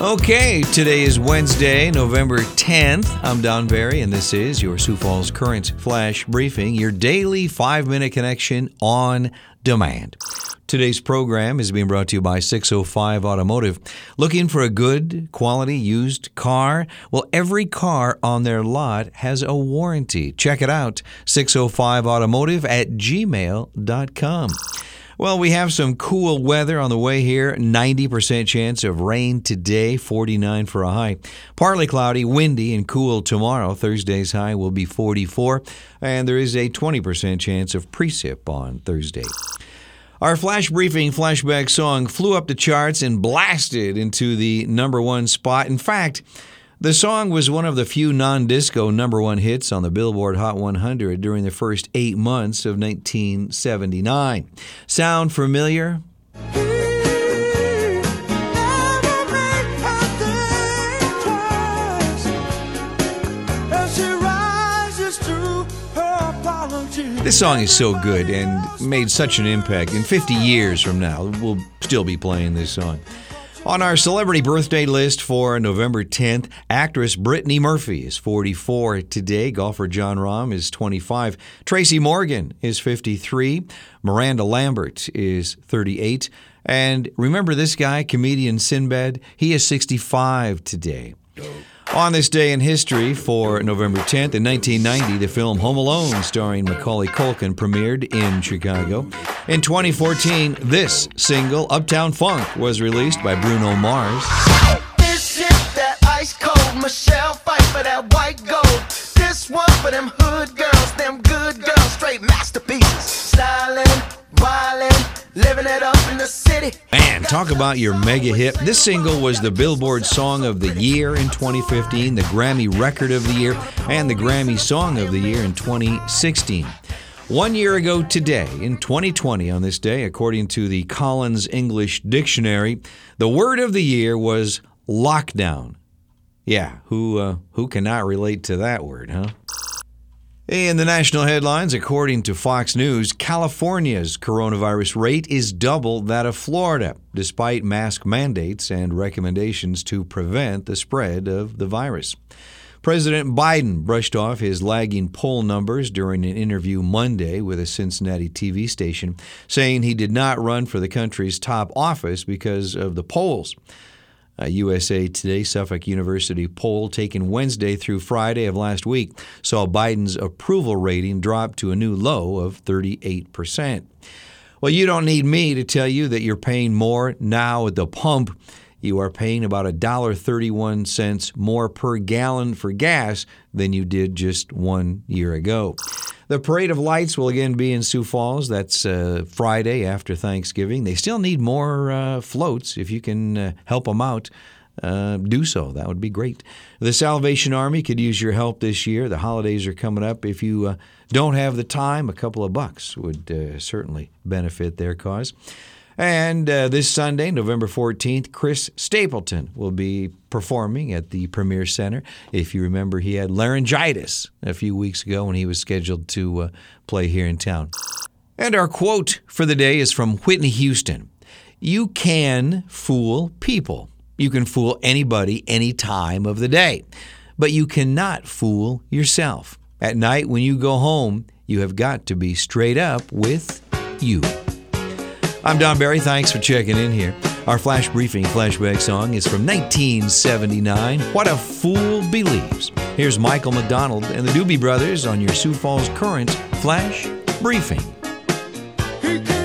Okay, today is Wednesday, November 10th. I'm Don Barry, and this is your Sioux Falls Current Flash Briefing, your daily five minute connection on demand. Today's program is being brought to you by 605 Automotive. Looking for a good quality used car? Well, every car on their lot has a warranty. Check it out 605 Automotive at gmail.com. Well, we have some cool weather on the way here. 90% chance of rain today, 49 for a high. Partly cloudy, windy, and cool tomorrow. Thursday's high will be 44, and there is a 20% chance of precip on Thursday. Our flash briefing flashback song flew up the charts and blasted into the number one spot. In fact, the song was one of the few non disco number one hits on the Billboard Hot 100 during the first eight months of 1979. Sound familiar? This song is so good and made such an impact. In 50 years from now, we'll still be playing this song. On our celebrity birthday list for November 10th, actress Brittany Murphy is 44 today. Golfer Jon Rahm is 25. Tracy Morgan is 53. Miranda Lambert is 38. And remember this guy, comedian Sinbad? He is 65 today. On this day in history for November 10th, in 1990, the film Home Alone, starring Macaulay Culkin, premiered in Chicago. In 2014, this single, Uptown Funk, was released by Bruno Mars. This is that ice cold Michelle Pfeiffer that white gold. This one for them hood girls, them good girls, straight masterpieces. Styling, wildin', living it up in the city. Man, talk about your mega hit. This single was the Billboard Song of the Year in 2015, the Grammy Record of the Year, and the Grammy Song of the Year in 2016. One year ago today, in 2020, on this day, according to the Collins English Dictionary, the word of the year was lockdown. Yeah, who uh, who cannot relate to that word, huh? In the national headlines, according to Fox News, California's coronavirus rate is double that of Florida, despite mask mandates and recommendations to prevent the spread of the virus. President Biden brushed off his lagging poll numbers during an interview Monday with a Cincinnati TV station, saying he did not run for the country's top office because of the polls. A USA Today Suffolk University poll taken Wednesday through Friday of last week saw Biden's approval rating drop to a new low of 38%. Well, you don't need me to tell you that you're paying more now at the pump. You are paying about $1.31 more per gallon for gas than you did just one year ago. The Parade of Lights will again be in Sioux Falls. That's uh, Friday after Thanksgiving. They still need more uh, floats. If you can uh, help them out, uh, do so. That would be great. The Salvation Army could use your help this year. The holidays are coming up. If you uh, don't have the time, a couple of bucks would uh, certainly benefit their cause. And uh, this Sunday, November 14th, Chris Stapleton will be performing at the Premier Center. If you remember, he had laryngitis a few weeks ago when he was scheduled to uh, play here in town. And our quote for the day is from Whitney Houston You can fool people. You can fool anybody any time of the day, but you cannot fool yourself. At night, when you go home, you have got to be straight up with you. I'm Don Barry. Thanks for checking in here. Our flash briefing flashback song is from 1979. What a Fool Believes. Here's Michael McDonald and the Doobie Brothers on your Sioux Falls Current Flash Briefing. He came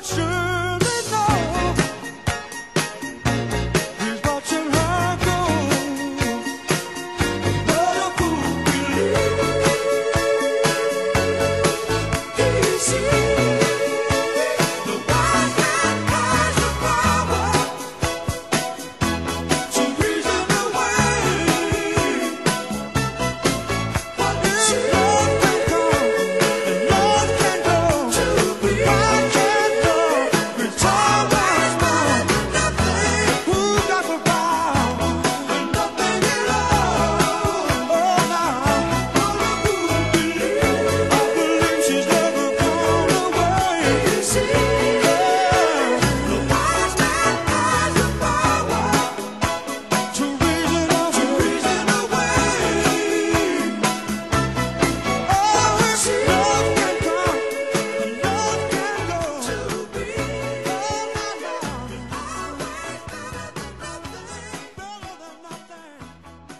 痴